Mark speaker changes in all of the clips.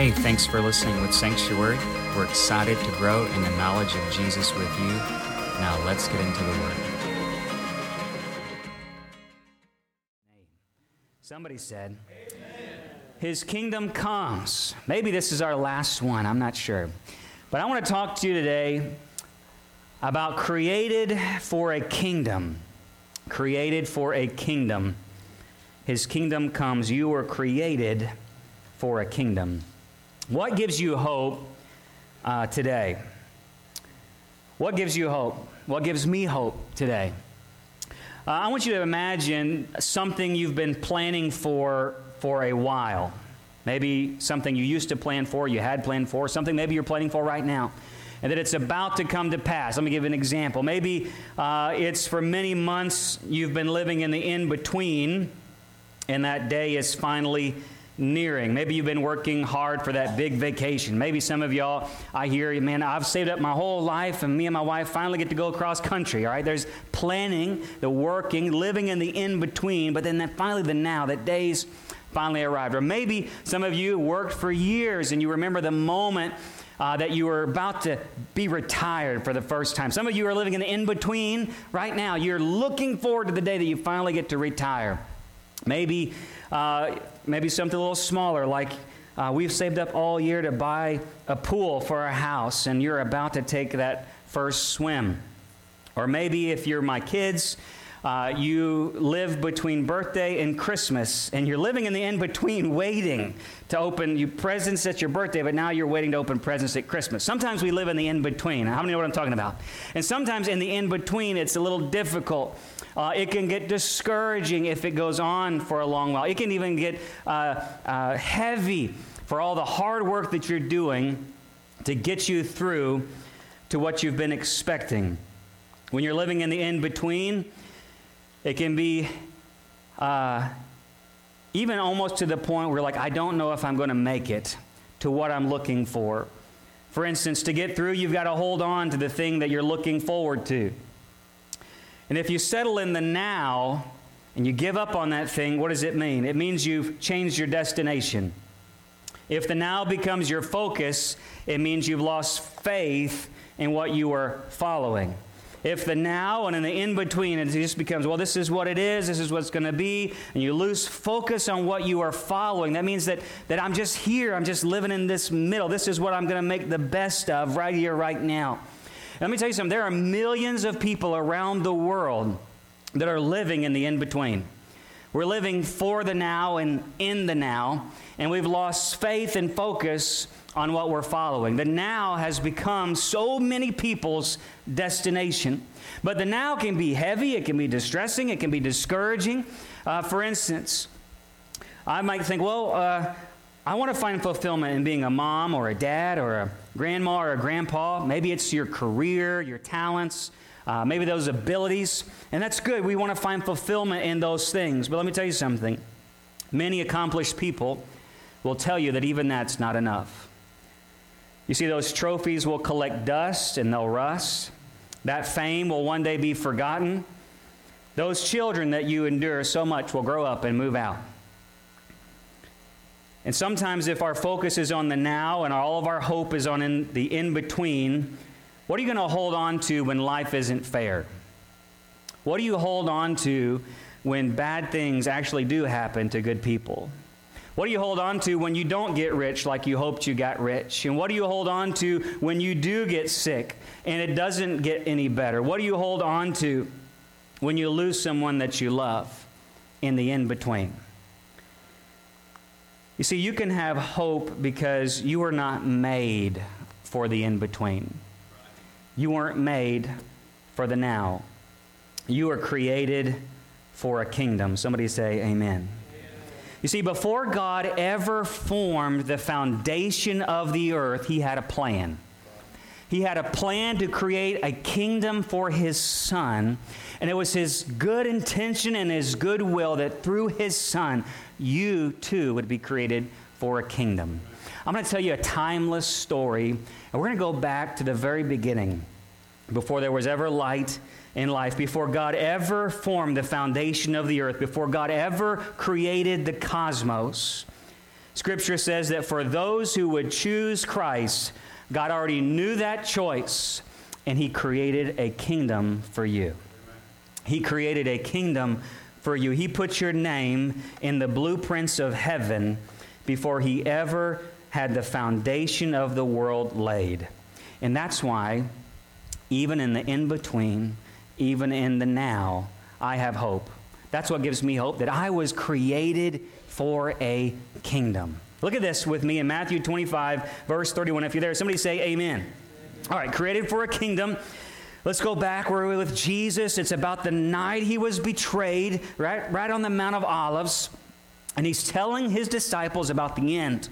Speaker 1: Hey, thanks for listening with Sanctuary. We're excited to grow in the knowledge of Jesus with you. Now let's get into the Word. Somebody said, His kingdom comes. Maybe this is our last one, I'm not sure. But I want to talk to you today about created for a kingdom. Created for a kingdom. His kingdom comes. You were created for a kingdom. What gives you hope uh, today? What gives you hope? What gives me hope today? Uh, I want you to imagine something you've been planning for for a while. Maybe something you used to plan for, you had planned for, something maybe you're planning for right now, and that it's about to come to pass. Let me give an example. Maybe uh, it's for many months you've been living in the in between, and that day is finally nearing. Maybe you've been working hard for that big vacation. Maybe some of y'all, I hear, man, I've saved up my whole life, and me and my wife finally get to go across country. All right, there's planning, the working, living in the in between, but then that finally the now, that day's finally arrived. Or maybe some of you worked for years and you remember the moment. Uh, that you were about to be retired for the first time. Some of you are living in the in between right now. You're looking forward to the day that you finally get to retire. Maybe uh, maybe something a little smaller, like uh, we've saved up all year to buy a pool for our house, and you're about to take that first swim. Or maybe if you're my kids, uh, you live between birthday and Christmas, and you're living in the in between, waiting to open you presents at your birthday, but now you're waiting to open presents at Christmas. Sometimes we live in the in between. How many know what I'm talking about? And sometimes in the in between, it's a little difficult. Uh, it can get discouraging if it goes on for a long while. It can even get uh, uh, heavy for all the hard work that you're doing to get you through to what you've been expecting. When you're living in the in between, it can be uh, even almost to the point where, like, I don't know if I'm going to make it to what I'm looking for. For instance, to get through, you've got to hold on to the thing that you're looking forward to. And if you settle in the now and you give up on that thing, what does it mean? It means you've changed your destination. If the now becomes your focus, it means you've lost faith in what you are following. If the now and in the in between, it just becomes, well, this is what it is, this is what's going to be, and you lose focus on what you are following, that means that, that I'm just here, I'm just living in this middle. This is what I'm going to make the best of right here, right now. Let me tell you something there are millions of people around the world that are living in the in between. We're living for the now and in the now, and we've lost faith and focus on what we're following. The now has become so many people's destination. But the now can be heavy, it can be distressing, it can be discouraging. Uh, for instance, I might think, well, uh, I want to find fulfillment in being a mom or a dad or a grandma or grandpa. Maybe it's your career, your talents, uh, maybe those abilities. And that's good. We want to find fulfillment in those things. But let me tell you something many accomplished people will tell you that even that's not enough. You see, those trophies will collect dust and they'll rust. That fame will one day be forgotten. Those children that you endure so much will grow up and move out. And sometimes, if our focus is on the now and all of our hope is on in the in between, what are you going to hold on to when life isn't fair? What do you hold on to when bad things actually do happen to good people? What do you hold on to when you don't get rich like you hoped you got rich? And what do you hold on to when you do get sick and it doesn't get any better? What do you hold on to when you lose someone that you love in the in between? You see, you can have hope because you were not made for the in between. You weren't made for the now. You were created for a kingdom. Somebody say, Amen. You see, before God ever formed the foundation of the earth, He had a plan. He had a plan to create a kingdom for His Son, and it was His good intention and His good will that through His Son, you too would be created for a kingdom. I'm going to tell you a timeless story, and we're going to go back to the very beginning, before there was ever light in life, before God ever formed the foundation of the earth, before God ever created the cosmos. Scripture says that for those who would choose Christ, God already knew that choice, and He created a kingdom for you. He created a kingdom for you. He put your name in the blueprints of heaven before He ever had the foundation of the world laid. And that's why, even in the in between, even in the now, I have hope. That's what gives me hope that I was created for a kingdom. Look at this with me in Matthew 25, verse 31. If you're there, somebody say amen. All right, created for a kingdom. Let's go back where we were with Jesus. It's about the night he was betrayed, right, right on the Mount of Olives. And he's telling his disciples about the end.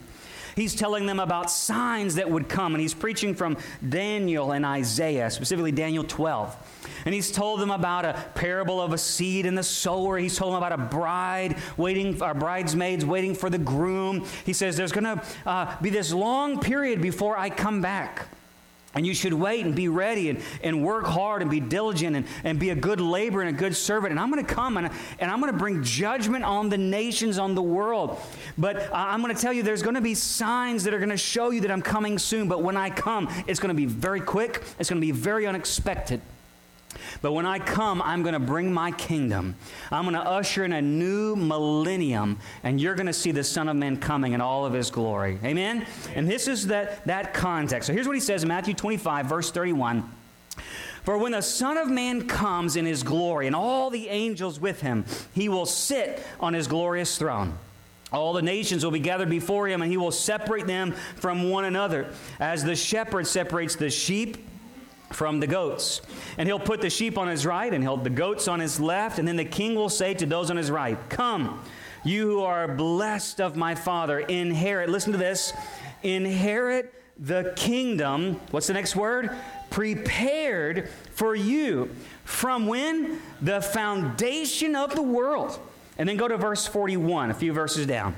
Speaker 1: He's telling them about signs that would come, and he's preaching from Daniel and Isaiah, specifically Daniel 12. And he's told them about a parable of a seed and the sower. He's told them about a bride waiting, our bridesmaids waiting for the groom. He says there's going to uh, be this long period before I come back. And you should wait and be ready and, and work hard and be diligent and, and be a good laborer and a good servant. And I'm going to come and, and I'm going to bring judgment on the nations, on the world. But I'm going to tell you there's going to be signs that are going to show you that I'm coming soon. But when I come, it's going to be very quick, it's going to be very unexpected. But when I come, I'm going to bring my kingdom. I'm going to usher in a new millennium, and you're going to see the Son of Man coming in all of his glory. Amen? And this is that, that context. So here's what he says in Matthew 25, verse 31. For when the Son of Man comes in his glory and all the angels with him, he will sit on his glorious throne. All the nations will be gathered before him, and he will separate them from one another, as the shepherd separates the sheep from the goats. And he'll put the sheep on his right and he'll the goats on his left, and then the king will say to those on his right, "Come, you who are blessed of my Father, inherit, listen to this, inherit the kingdom." What's the next word? Prepared for you from when? The foundation of the world. And then go to verse 41, a few verses down.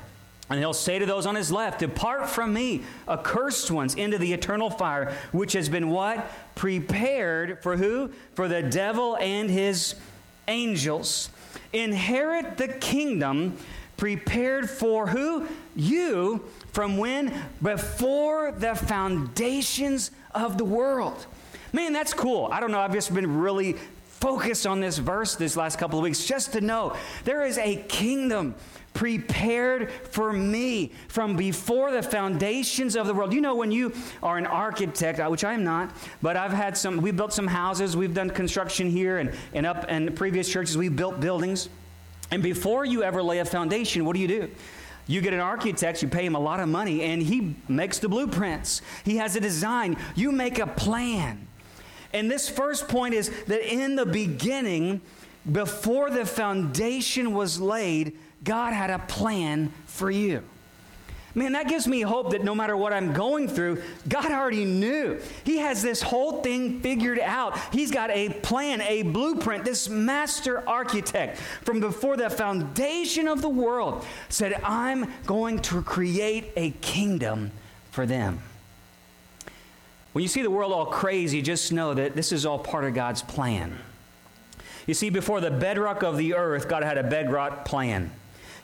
Speaker 1: And he'll say to those on his left, Depart from me, accursed ones, into the eternal fire, which has been what? Prepared for who? For the devil and his angels. Inherit the kingdom prepared for who? You from when? Before the foundations of the world. Man, that's cool. I don't know. I've just been really focused on this verse this last couple of weeks just to know there is a kingdom prepared for me from before the foundations of the world. You know, when you are an architect, uh, which I'm not, but I've had some, we built some houses, we've done construction here and, and up in previous churches, we built buildings. And before you ever lay a foundation, what do you do? You get an architect, you pay him a lot of money, and he makes the blueprints. He has a design. You make a plan. And this first point is that in the beginning, before the foundation was laid, God had a plan for you. Man, that gives me hope that no matter what I'm going through, God already knew. He has this whole thing figured out. He's got a plan, a blueprint. This master architect from before the foundation of the world said, I'm going to create a kingdom for them. When you see the world all crazy, just know that this is all part of God's plan. You see, before the bedrock of the earth, God had a bedrock plan.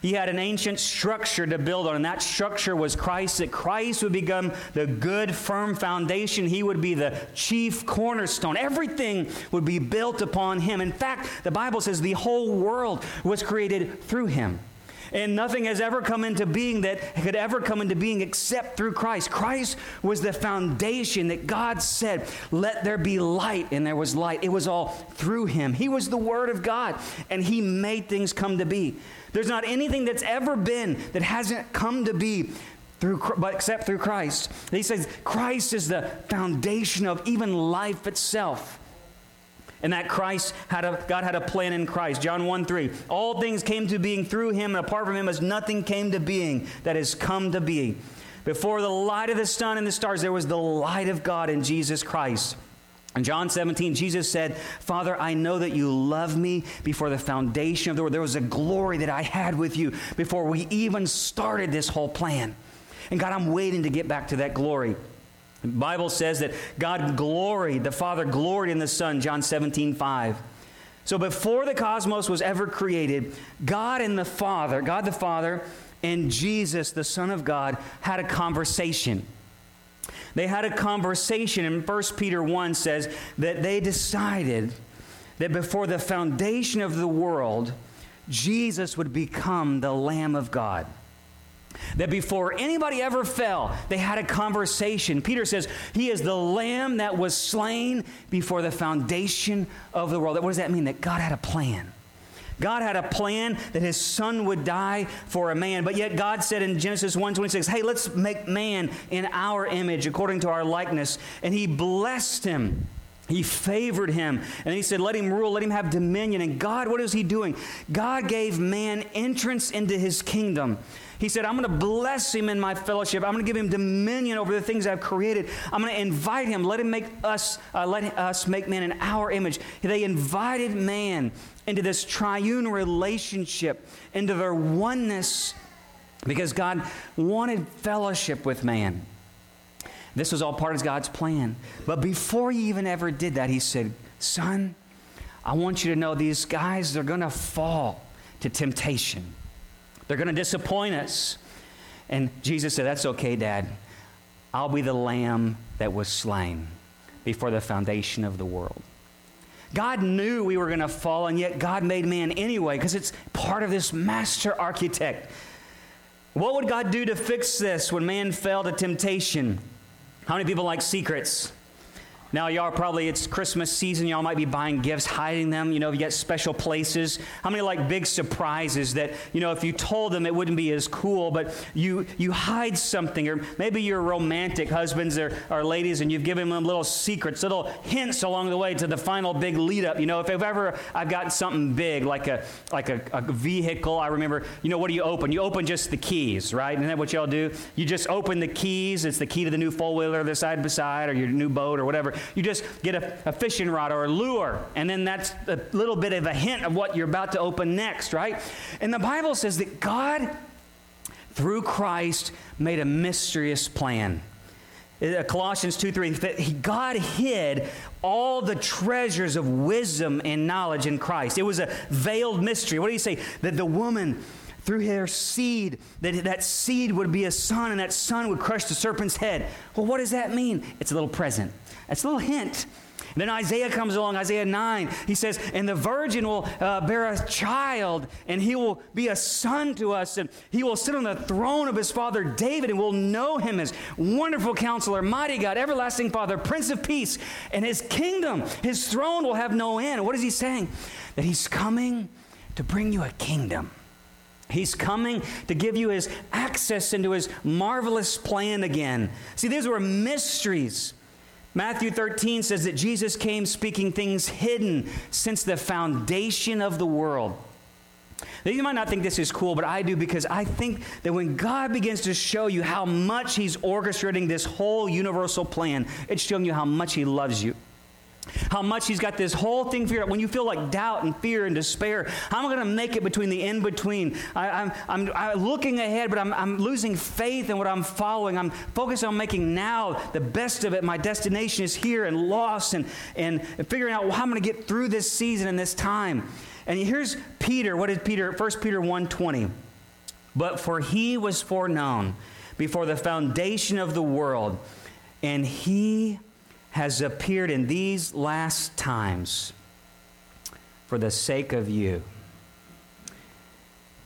Speaker 1: He had an ancient structure to build on, and that structure was Christ, that Christ would become the good, firm foundation. He would be the chief cornerstone. Everything would be built upon him. In fact, the Bible says the whole world was created through him. And nothing has ever come into being that could ever come into being except through Christ. Christ was the foundation that God said, Let there be light, and there was light. It was all through Him. He was the Word of God, and He made things come to be. There's not anything that's ever been that hasn't come to be through, but except through Christ. He says Christ is the foundation of even life itself. And that Christ had a, God had a plan in Christ. John 1 3. All things came to being through him, and apart from him, as nothing came to being that has come to be. Before the light of the sun and the stars, there was the light of God in Jesus Christ. In John 17, Jesus said, Father, I know that you love me before the foundation of the world. There was a glory that I had with you before we even started this whole plan. And God, I'm waiting to get back to that glory. The Bible says that God gloried, the Father gloried in the Son, John 17, 5. So before the cosmos was ever created, God and the Father, God the Father, and Jesus, the Son of God, had a conversation. They had a conversation, and 1 Peter 1 says that they decided that before the foundation of the world, Jesus would become the Lamb of God. That before anybody ever fell, they had a conversation. Peter says, He is the Lamb that was slain before the foundation of the world. What does that mean? That God had a plan. God had a plan that his son would die for a man, but yet God said in Genesis 1:26, "Hey, let's make man in our image according to our likeness." And he blessed him. He favored him. And he said, Let him rule, let him have dominion. And God, what is he doing? God gave man entrance into his kingdom. He said, I'm going to bless him in my fellowship. I'm going to give him dominion over the things I've created. I'm going to invite him. Let him make us, uh, let us make man in our image. They invited man into this triune relationship, into their oneness, because God wanted fellowship with man. This was all part of God's plan. But before he even ever did that, he said, Son, I want you to know these guys, they're going to fall to temptation. They're going to disappoint us. And Jesus said, That's okay, Dad. I'll be the lamb that was slain before the foundation of the world. God knew we were going to fall, and yet God made man anyway because it's part of this master architect. What would God do to fix this when man fell to temptation? How many people like secrets? Now, y'all probably, it's Christmas season. Y'all might be buying gifts, hiding them. You know, you get special places. How many like big surprises that, you know, if you told them it wouldn't be as cool, but you, you hide something? Or maybe you're romantic husbands or, or ladies and you've given them little secrets, little hints along the way to the final big lead up. You know, if ever I've gotten something big, like a, like a, a vehicle, I remember, you know, what do you open? You open just the keys, right? Isn't that what y'all do? You just open the keys. It's the key to the new four wheeler, the side by side, or your new boat or whatever you just get a, a fishing rod or a lure, and then that's a little bit of a hint of what you're about to open next, right? And the Bible says that God, through Christ, made a mysterious plan. Uh, Colossians 2 3, God hid all the treasures of wisdom and knowledge in Christ. It was a veiled mystery. What do you say? That the woman through her seed, that that seed would be a son, and that son would crush the serpent's head. Well, what does that mean? It's a little present. It's a little hint. Then Isaiah comes along, Isaiah 9. He says, And the virgin will uh, bear a child, and he will be a son to us, and he will sit on the throne of his father David, and we'll know him as wonderful counselor, mighty God, everlasting Father, Prince of Peace. And his kingdom, his throne will have no end. What is he saying? That he's coming to bring you a kingdom. He's coming to give you his access into his marvelous plan again. See, these were mysteries Matthew 13 says that Jesus came speaking things hidden since the foundation of the world. Now, you might not think this is cool, but I do because I think that when God begins to show you how much He's orchestrating this whole universal plan, it's showing you how much He loves you. How much he's got this whole thing figured out. When you feel like doubt and fear and despair, how am I going to make it between the in between? I'm, I'm, I'm looking ahead, but I'm, I'm losing faith in what I'm following. I'm focused on making now the best of it. My destination is here and lost and, and figuring out how I'm going to get through this season and this time. And here's Peter. What is Peter? 1 Peter 1.20. But for he was foreknown before the foundation of the world, and he has appeared in these last times for the sake of you.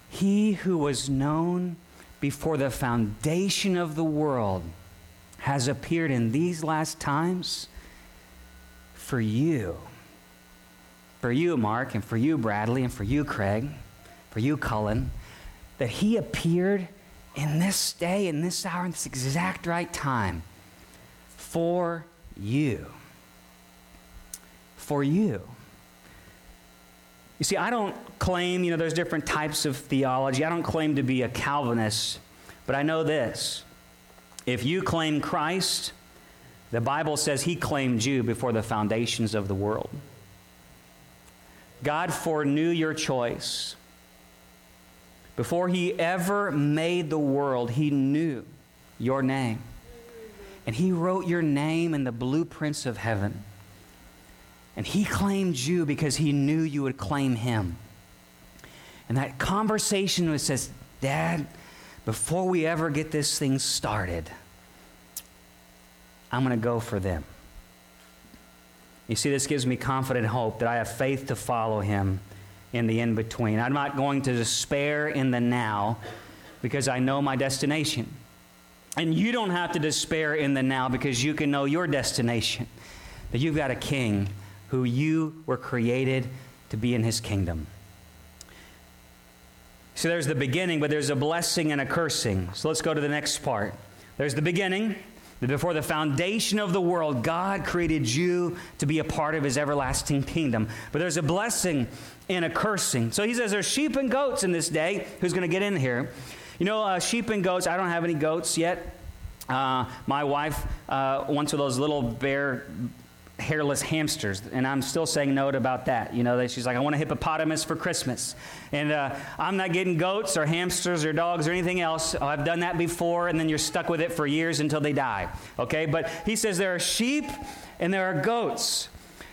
Speaker 1: He who was known before the foundation of the world has appeared in these last times for you. For you, Mark, and for you, Bradley, and for you, Craig, for you, Cullen, that he appeared in this day, in this hour, in this exact right time for you. For you. You see, I don't claim, you know, there's different types of theology. I don't claim to be a Calvinist, but I know this. If you claim Christ, the Bible says he claimed you before the foundations of the world. God foreknew your choice. Before he ever made the world, he knew your name and He wrote your name in the blueprints of heaven. And he claimed you because he knew you would claim him. And that conversation was says, Dad, before we ever get this thing started, I'm going to go for them. You see, this gives me confident hope that I have faith to follow him in the in between. I'm not going to despair in the now because I know my destination. And you don't have to despair in the now because you can know your destination. That you've got a king who you were created to be in his kingdom. So there's the beginning, but there's a blessing and a cursing. So let's go to the next part. There's the beginning. Before the foundation of the world, God created you to be a part of his everlasting kingdom. But there's a blessing and a cursing. So he says there's sheep and goats in this day. Who's going to get in here? You know, uh, sheep and goats, I don't have any goats yet. Uh, my wife uh, wants those little bare hairless hamsters, and I'm still saying no about that. You know, she's like, I want a hippopotamus for Christmas, and uh, I'm not getting goats or hamsters or dogs or anything else. Oh, I've done that before, and then you're stuck with it for years until they die. Okay, but he says there are sheep and there are goats.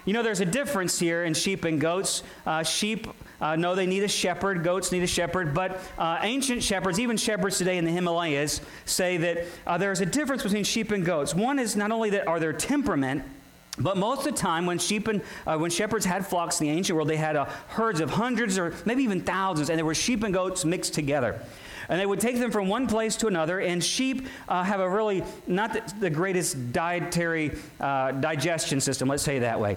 Speaker 1: You know, there's a difference here in sheep and goats. Uh, sheep uh, know they need a shepherd, goats need a shepherd, but uh, ancient shepherds, even shepherds today in the Himalayas, say that uh, there's a difference between sheep and goats. One is not only that are their temperament, but most of the time, when sheep and uh, when shepherds had flocks in the ancient world, they had uh, herds of hundreds or maybe even thousands, and there were sheep and goats mixed together. And they would take them from one place to another. And sheep uh, have a really not the, the greatest dietary uh, digestion system. Let's say that way.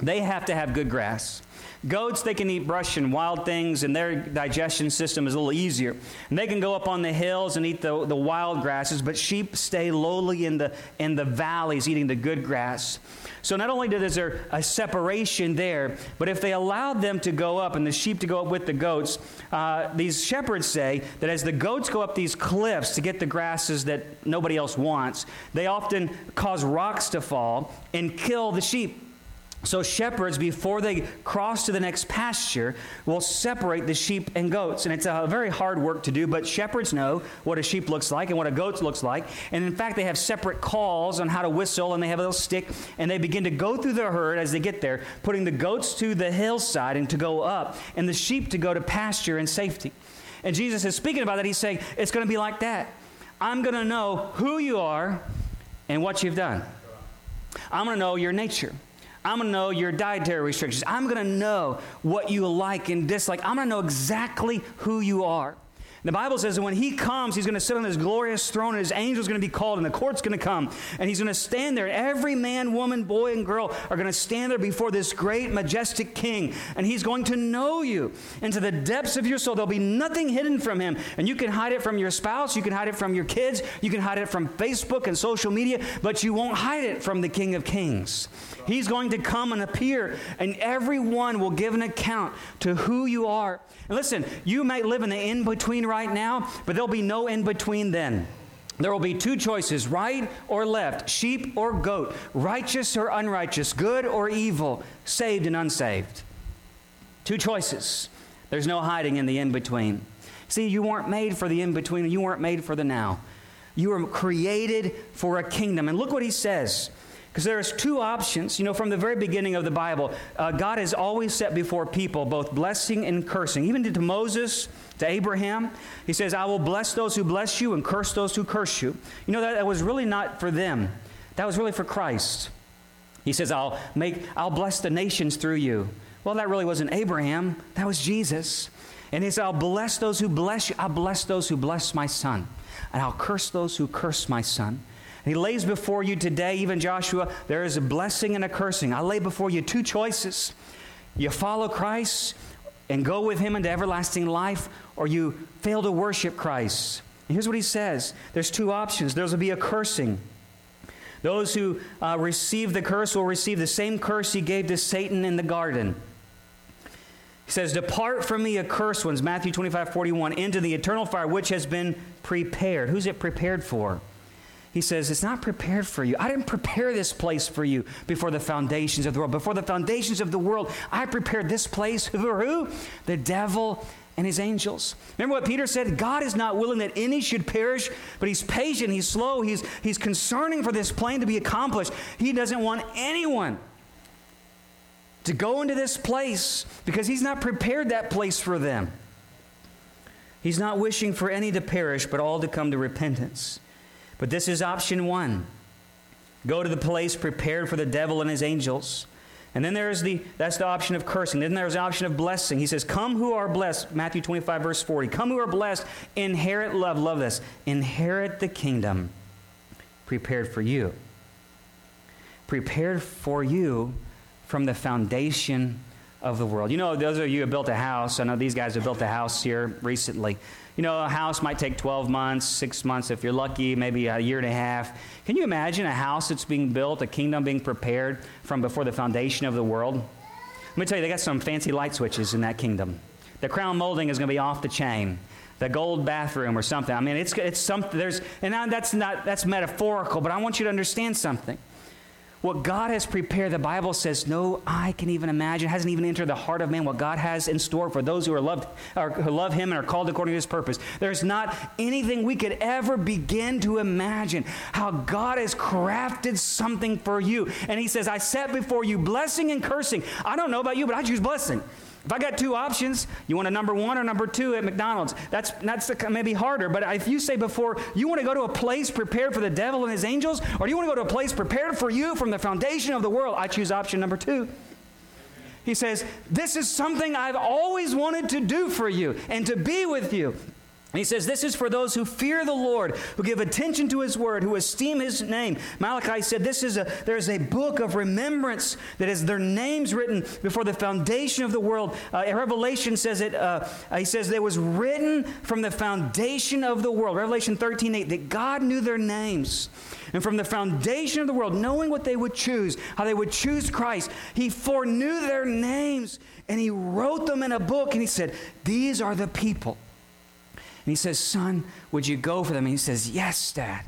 Speaker 1: They have to have good grass. Goats, they can eat brush and wild things, and their digestion system is a little easier. And they can go up on the hills and eat the, the wild grasses, but sheep stay lowly in the, in the valleys eating the good grass. So not only is there a separation there, but if they allowed them to go up and the sheep to go up with the goats, uh, these shepherds say that as the goats go up these cliffs to get the grasses that nobody else wants, they often cause rocks to fall and kill the sheep. So, shepherds, before they cross to the next pasture, will separate the sheep and goats. And it's a very hard work to do, but shepherds know what a sheep looks like and what a goat looks like. And in fact, they have separate calls on how to whistle, and they have a little stick, and they begin to go through the herd as they get there, putting the goats to the hillside and to go up, and the sheep to go to pasture and safety. And Jesus is speaking about that. He's saying, It's going to be like that. I'm going to know who you are and what you've done, I'm going to know your nature. I'm to know your dietary restrictions. I'm to know what you like and dislike. I'm to know exactly who you are. The Bible says that when he comes, he's going to sit on his glorious throne, and his angels going to be called, and the court's going to come, and he's going to stand there. Every man, woman, boy, and girl are going to stand there before this great, majestic king, and he's going to know you into the depths of your soul. There'll be nothing hidden from him, and you can hide it from your spouse, you can hide it from your kids, you can hide it from Facebook and social media, but you won't hide it from the King of Kings. He's going to come and appear, and everyone will give an account to who you are. And listen, you might live in the in between right now, but there'll be no in between then. There will be two choices right or left, sheep or goat, righteous or unrighteous, good or evil, saved and unsaved. Two choices. There's no hiding in the in between. See, you weren't made for the in between, you weren't made for the now. You were created for a kingdom. And look what he says because there's two options. You know, from the very beginning of the Bible, uh, God has always set before people both blessing and cursing. Even to Moses, to Abraham, he says, I will bless those who bless you and curse those who curse you. You know, that, that was really not for them, that was really for Christ. He says, I'll, make, I'll bless the nations through you. Well, that really wasn't Abraham, that was Jesus. And he said, I'll bless those who bless you, I'll bless those who bless my son, and I'll curse those who curse my son. He lays before you today, even Joshua, there is a blessing and a cursing. I lay before you two choices. You follow Christ and go with him into everlasting life, or you fail to worship Christ. And here's what he says there's two options. There's will be a cursing. Those who uh, receive the curse will receive the same curse he gave to Satan in the garden. He says, Depart from me, accursed ones, Matthew 25, 41, into the eternal fire which has been prepared. Who's it prepared for? He says, It's not prepared for you. I didn't prepare this place for you before the foundations of the world. Before the foundations of the world, I prepared this place for who? The devil and his angels. Remember what Peter said? God is not willing that any should perish, but he's patient, he's slow, he's, he's concerning for this plan to be accomplished. He doesn't want anyone to go into this place because he's not prepared that place for them. He's not wishing for any to perish, but all to come to repentance. But this is option one go to the place prepared for the devil and his angels. And then there's the that's the option of cursing. Then there's the option of blessing. He says, Come who are blessed, Matthew 25, verse 40. Come who are blessed, inherit love. Love this. Inherit the kingdom prepared for you. Prepared for you from the foundation of the world. You know, those of you who built a house, I know these guys have built a house here recently. You know, a house might take 12 months, six months if you're lucky, maybe a year and a half. Can you imagine a house that's being built, a kingdom being prepared from before the foundation of the world? Let me tell you, they got some fancy light switches in that kingdom. The crown molding is going to be off the chain. The gold bathroom or something. I mean, it's, it's something, there's, and that's not, that's metaphorical, but I want you to understand something. What God has prepared, the Bible says, no eye can even imagine, hasn't even entered the heart of man what God has in store for those who are loved, or who love Him and are called according to His purpose. There's not anything we could ever begin to imagine how God has crafted something for you. And He says, I set before you blessing and cursing. I don't know about you, but I choose blessing. If I got two options, you want a number one or number two at McDonald's, that's, that's the, maybe harder. But if you say before, you want to go to a place prepared for the devil and his angels, or do you want to go to a place prepared for you from the foundation of the world? I choose option number two. He says, This is something I've always wanted to do for you and to be with you. And he says, This is for those who fear the Lord, who give attention to his word, who esteem his name. Malachi said, This is a there's a book of remembrance that has their names written before the foundation of the world. Uh, Revelation says it, uh, he says, It was written from the foundation of the world. Revelation 13, 8, that God knew their names. And from the foundation of the world, knowing what they would choose, how they would choose Christ, he foreknew their names and he wrote them in a book and he said, These are the people and he says, Son, would you go for them? And he says, Yes, Dad.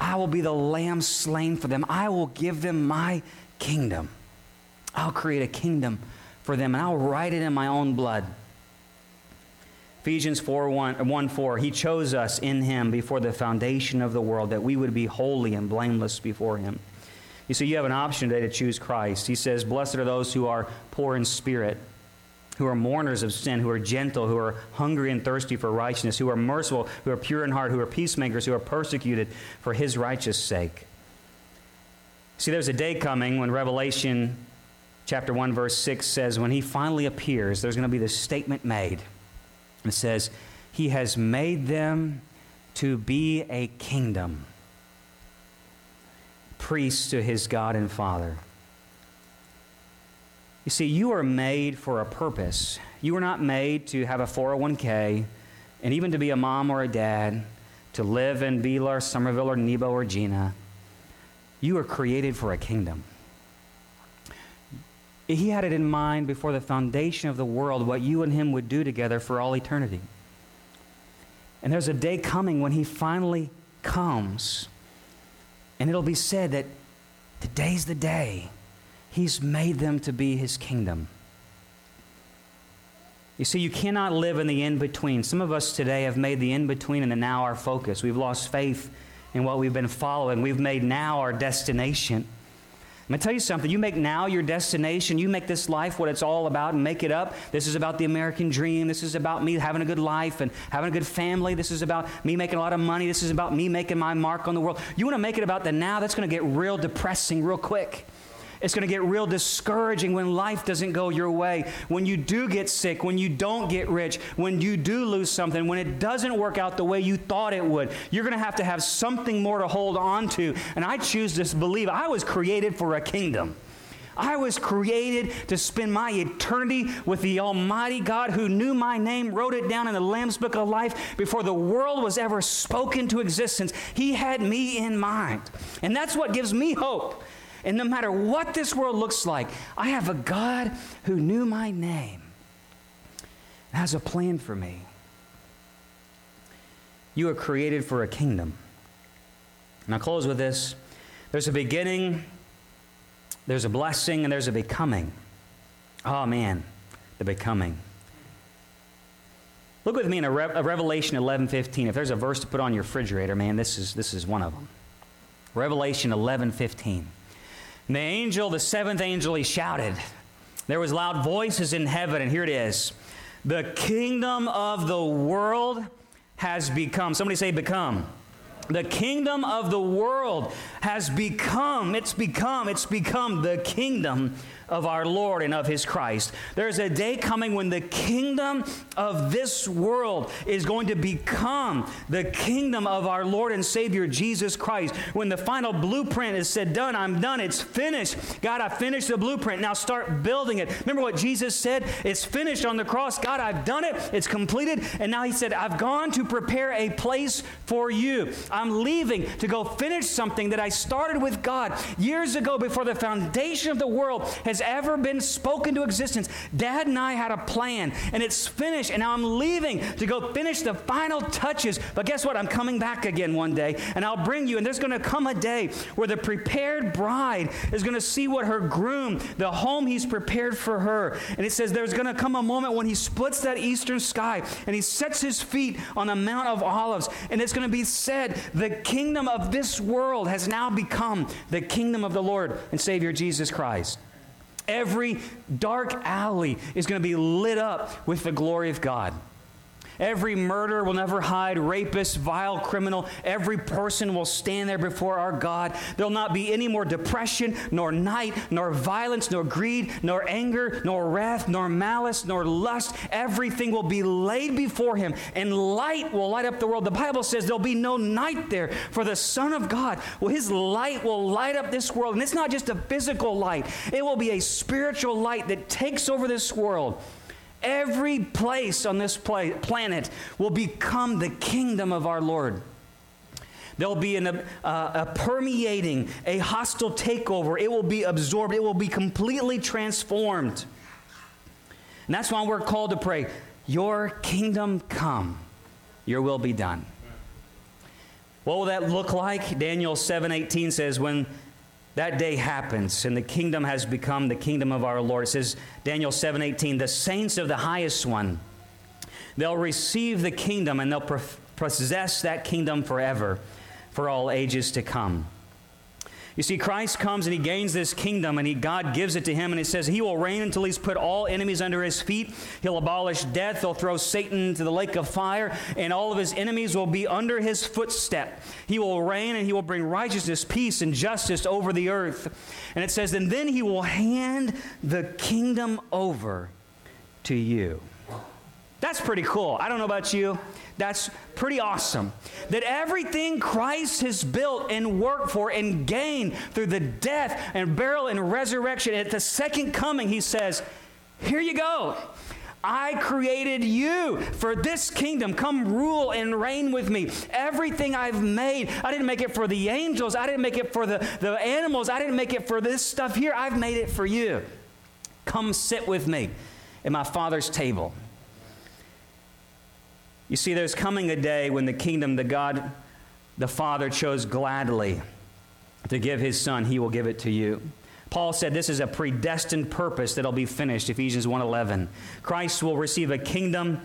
Speaker 1: I will be the lamb slain for them. I will give them my kingdom. I'll create a kingdom for them, and I'll write it in my own blood. Ephesians 4 1, 1 4, He chose us in Him before the foundation of the world that we would be holy and blameless before Him. You see, you have an option today to choose Christ. He says, Blessed are those who are poor in spirit who are mourners of sin, who are gentle, who are hungry and thirsty for righteousness, who are merciful, who are pure in heart, who are peacemakers, who are persecuted for his righteous sake. See, there's a day coming when Revelation chapter 1, verse 6 says, when he finally appears, there's going to be this statement made. It says, He has made them to be a kingdom, priests to his God and Father. You see, you are made for a purpose. You are not made to have a 401k and even to be a mom or a dad, to live in Bela or Somerville or Nebo or Jena. You are created for a kingdom. He had it in mind before the foundation of the world what you and him would do together for all eternity. And there's a day coming when he finally comes, and it'll be said that today's the day He's made them to be His kingdom. You see, you cannot live in the in between. Some of us today have made the in between and the now our focus. We've lost faith in what we've been following. We've made now our destination. I'm going to tell you something. You make now your destination. You make this life what it's all about and make it up. This is about the American dream. This is about me having a good life and having a good family. This is about me making a lot of money. This is about me making my mark on the world. You want to make it about the now, that's going to get real depressing real quick. It's going to get real discouraging when life doesn't go your way, when you do get sick, when you don't get rich, when you do lose something, when it doesn't work out the way you thought it would. You're going to have to have something more to hold on to. And I choose to believe I was created for a kingdom. I was created to spend my eternity with the Almighty God who knew my name, wrote it down in the Lamb's Book of Life before the world was ever spoken to existence. He had me in mind. And that's what gives me hope. And no matter what this world looks like, I have a God who knew my name and has a plan for me. You are created for a kingdom. And I'll close with this there's a beginning, there's a blessing, and there's a becoming. Oh, man, the becoming. Look with me in a, Re- a Revelation 11:15. If there's a verse to put on your refrigerator, man, this is, this is one of them. Revelation 11 15. And the angel, the seventh angel, he shouted. there was loud voices in heaven, and here it is. The kingdom of the world has become. Somebody say, become. The kingdom of the world has become, it's become, it's become the kingdom of our Lord and of his Christ. There's a day coming when the kingdom of this world is going to become the kingdom of our Lord and Savior Jesus Christ. When the final blueprint is said, done, I'm done, it's finished. God, I finished the blueprint. Now start building it. Remember what Jesus said? It's finished on the cross. God, I've done it. It's completed. And now he said, I've gone to prepare a place for you. I'm leaving to go finish something that I started with God years ago before the foundation of the world has ever been spoken to existence. Dad and I had a plan, and it's finished, and now I'm leaving to go finish the final touches. But guess what? I'm coming back again one day, and I'll bring you, and there's going to come a day where the prepared bride is going to see what her groom, the home he's prepared for her. And it says there's going to come a moment when he splits that eastern sky and he sets his feet on the Mount of Olives, and it's going to be said, The kingdom of this world has now become the kingdom of the Lord and Savior Jesus Christ. Every dark alley is going to be lit up with the glory of God. Every murderer will never hide, rapist, vile criminal, every person will stand there before our God. There'll not be any more depression, nor night, nor violence, nor greed, nor anger, nor wrath, nor malice, nor lust. Everything will be laid before him, and light will light up the world. The Bible says there'll be no night there, for the Son of God, well, his light will light up this world. And it's not just a physical light, it will be a spiritual light that takes over this world. Every place on this planet will become the kingdom of our Lord. There'll be an, uh, a permeating, a hostile takeover. It will be absorbed, it will be completely transformed. And that's why we're called to pray, Your kingdom come, your will be done. What will that look like? Daniel 7:18 says, When that day happens and the kingdom has become the kingdom of our Lord. It says Daniel 7:18, the saints of the highest one they'll receive the kingdom and they'll possess that kingdom forever for all ages to come. You see, Christ comes and he gains this kingdom and he, God gives it to him and he says he will reign until he's put all enemies under his feet. He'll abolish death. He'll throw Satan into the lake of fire and all of his enemies will be under his footstep. He will reign and he will bring righteousness, peace, and justice over the earth. And it says, and then he will hand the kingdom over to you. That's pretty cool. I don't know about you. That's pretty awesome. That everything Christ has built and worked for and gained through the death and burial and resurrection, at the second coming, he says, Here you go. I created you for this kingdom. Come rule and reign with me. Everything I've made, I didn't make it for the angels. I didn't make it for the, the animals. I didn't make it for this stuff here. I've made it for you. Come sit with me at my Father's table. You see, there's coming a day when the kingdom that God the Father chose gladly to give his Son, he will give it to you. Paul said this is a predestined purpose that'll be finished, Ephesians 1:11. Christ will receive a kingdom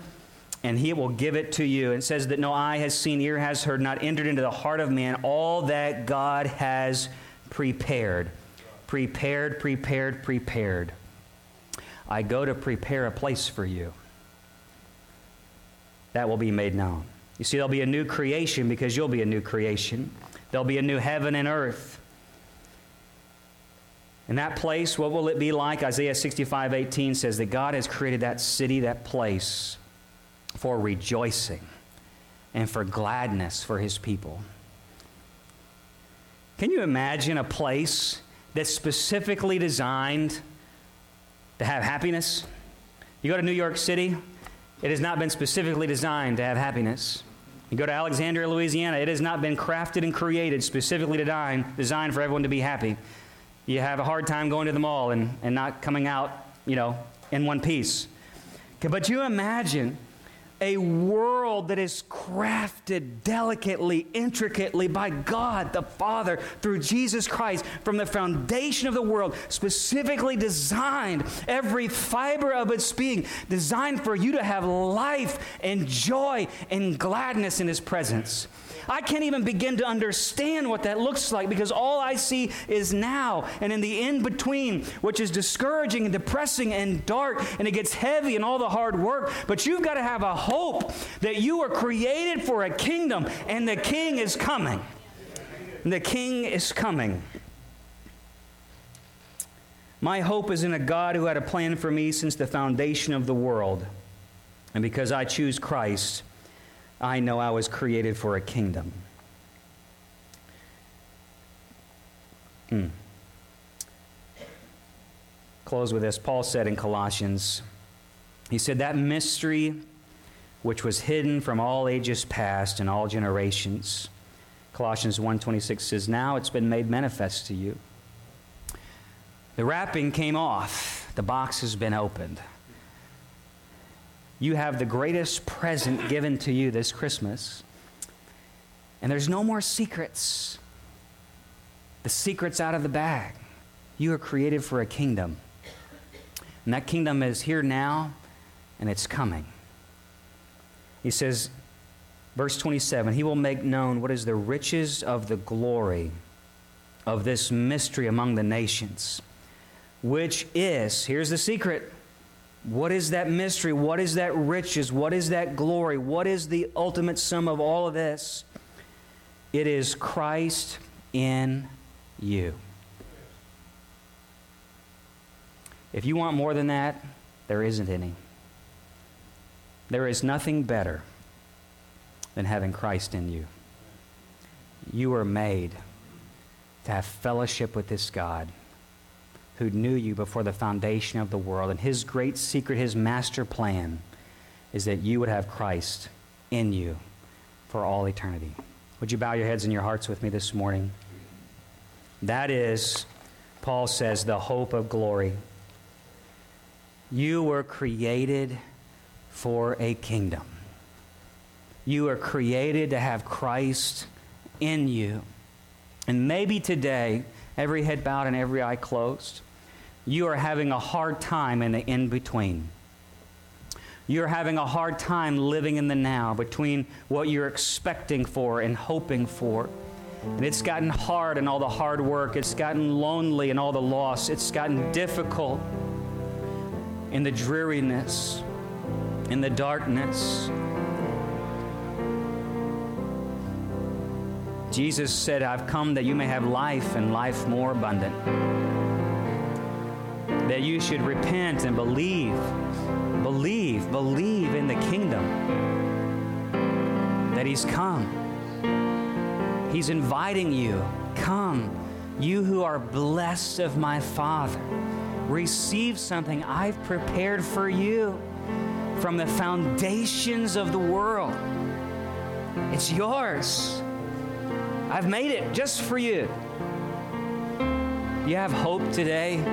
Speaker 1: and he will give it to you. It says that no eye has seen, ear has heard, not entered into the heart of man all that God has prepared. Prepared, prepared, prepared. I go to prepare a place for you that will be made known. You see, there'll be a new creation because you'll be a new creation. There'll be a new heaven and earth. In that place, what will it be like? Isaiah 65 18 says that God has created that city, that place, for rejoicing and for gladness for his people. Can you imagine a place that's specifically designed to have happiness? You go to New York City, it has not been specifically designed to have happiness. You go to Alexandria, Louisiana, it has not been crafted and created specifically designed, designed for everyone to be happy. You have a hard time going to the mall and, and not coming out, you know, in one piece. But you imagine a world that is crafted delicately, intricately by God the Father through Jesus Christ from the foundation of the world, specifically designed, every fiber of its being, designed for you to have life and joy and gladness in His presence. I can't even begin to understand what that looks like because all I see is now and in the in between, which is discouraging and depressing and dark, and it gets heavy and all the hard work. But you've got to have a hope that you are created for a kingdom and the king is coming. And the king is coming. My hope is in a God who had a plan for me since the foundation of the world. And because I choose Christ, I know I was created for a kingdom. Hmm. Close with this. Paul said in Colossians, he said, That mystery which was hidden from all ages past and all generations. Colossians 1:26 says, "Now it's been made manifest to you." The wrapping came off. The box has been opened. You have the greatest present given to you this Christmas. And there's no more secrets. The secret's out of the bag. You are created for a kingdom. And that kingdom is here now, and it's coming. He says, verse 27 He will make known what is the riches of the glory of this mystery among the nations which is, here's the secret. What is that mystery? What is that riches? What is that glory? What is the ultimate sum of all of this? It is Christ in you. If you want more than that, there isn't any. There is nothing better than having Christ in you. You are made to have fellowship with this God who knew you before the foundation of the world. And his great secret, his master plan, is that you would have Christ in you for all eternity. Would you bow your heads and your hearts with me this morning? That is, Paul says, the hope of glory. You were created for a kingdom. You were created to have Christ in you. And maybe today, every head bowed and every eye closed, you are having a hard time in the in between. You're having a hard time living in the now between what you're expecting for and hoping for. And it's gotten hard and all the hard work. It's gotten lonely and all the loss. It's gotten difficult in the dreariness, in the darkness. Jesus said, I've come that you may have life and life more abundant that you should repent and believe, believe, believe in the kingdom, that He's come. He's inviting you, come, you who are blessed of my Father. Receive something I've prepared for you from the foundations of the world. It's yours. I've made it just for you. You have hope today.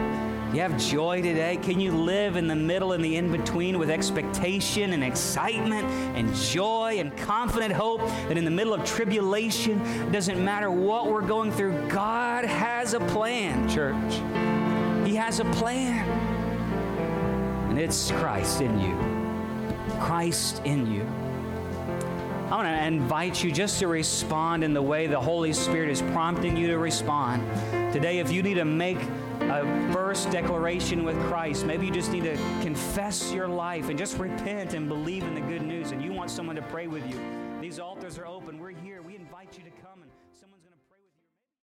Speaker 1: You have joy today. Can you live in the middle and the in between with expectation and excitement and joy and confident hope that in the middle of tribulation, it doesn't matter what we're going through, God has a plan, church. He has a plan. And it's Christ in you. Christ in you. I want to invite you just to respond in the way the Holy Spirit is prompting you to respond. Today, if you need to make a first declaration with Christ. Maybe you just need to confess your life and just repent and believe in the good news, and you want someone to pray with you. These altars are open. We're here.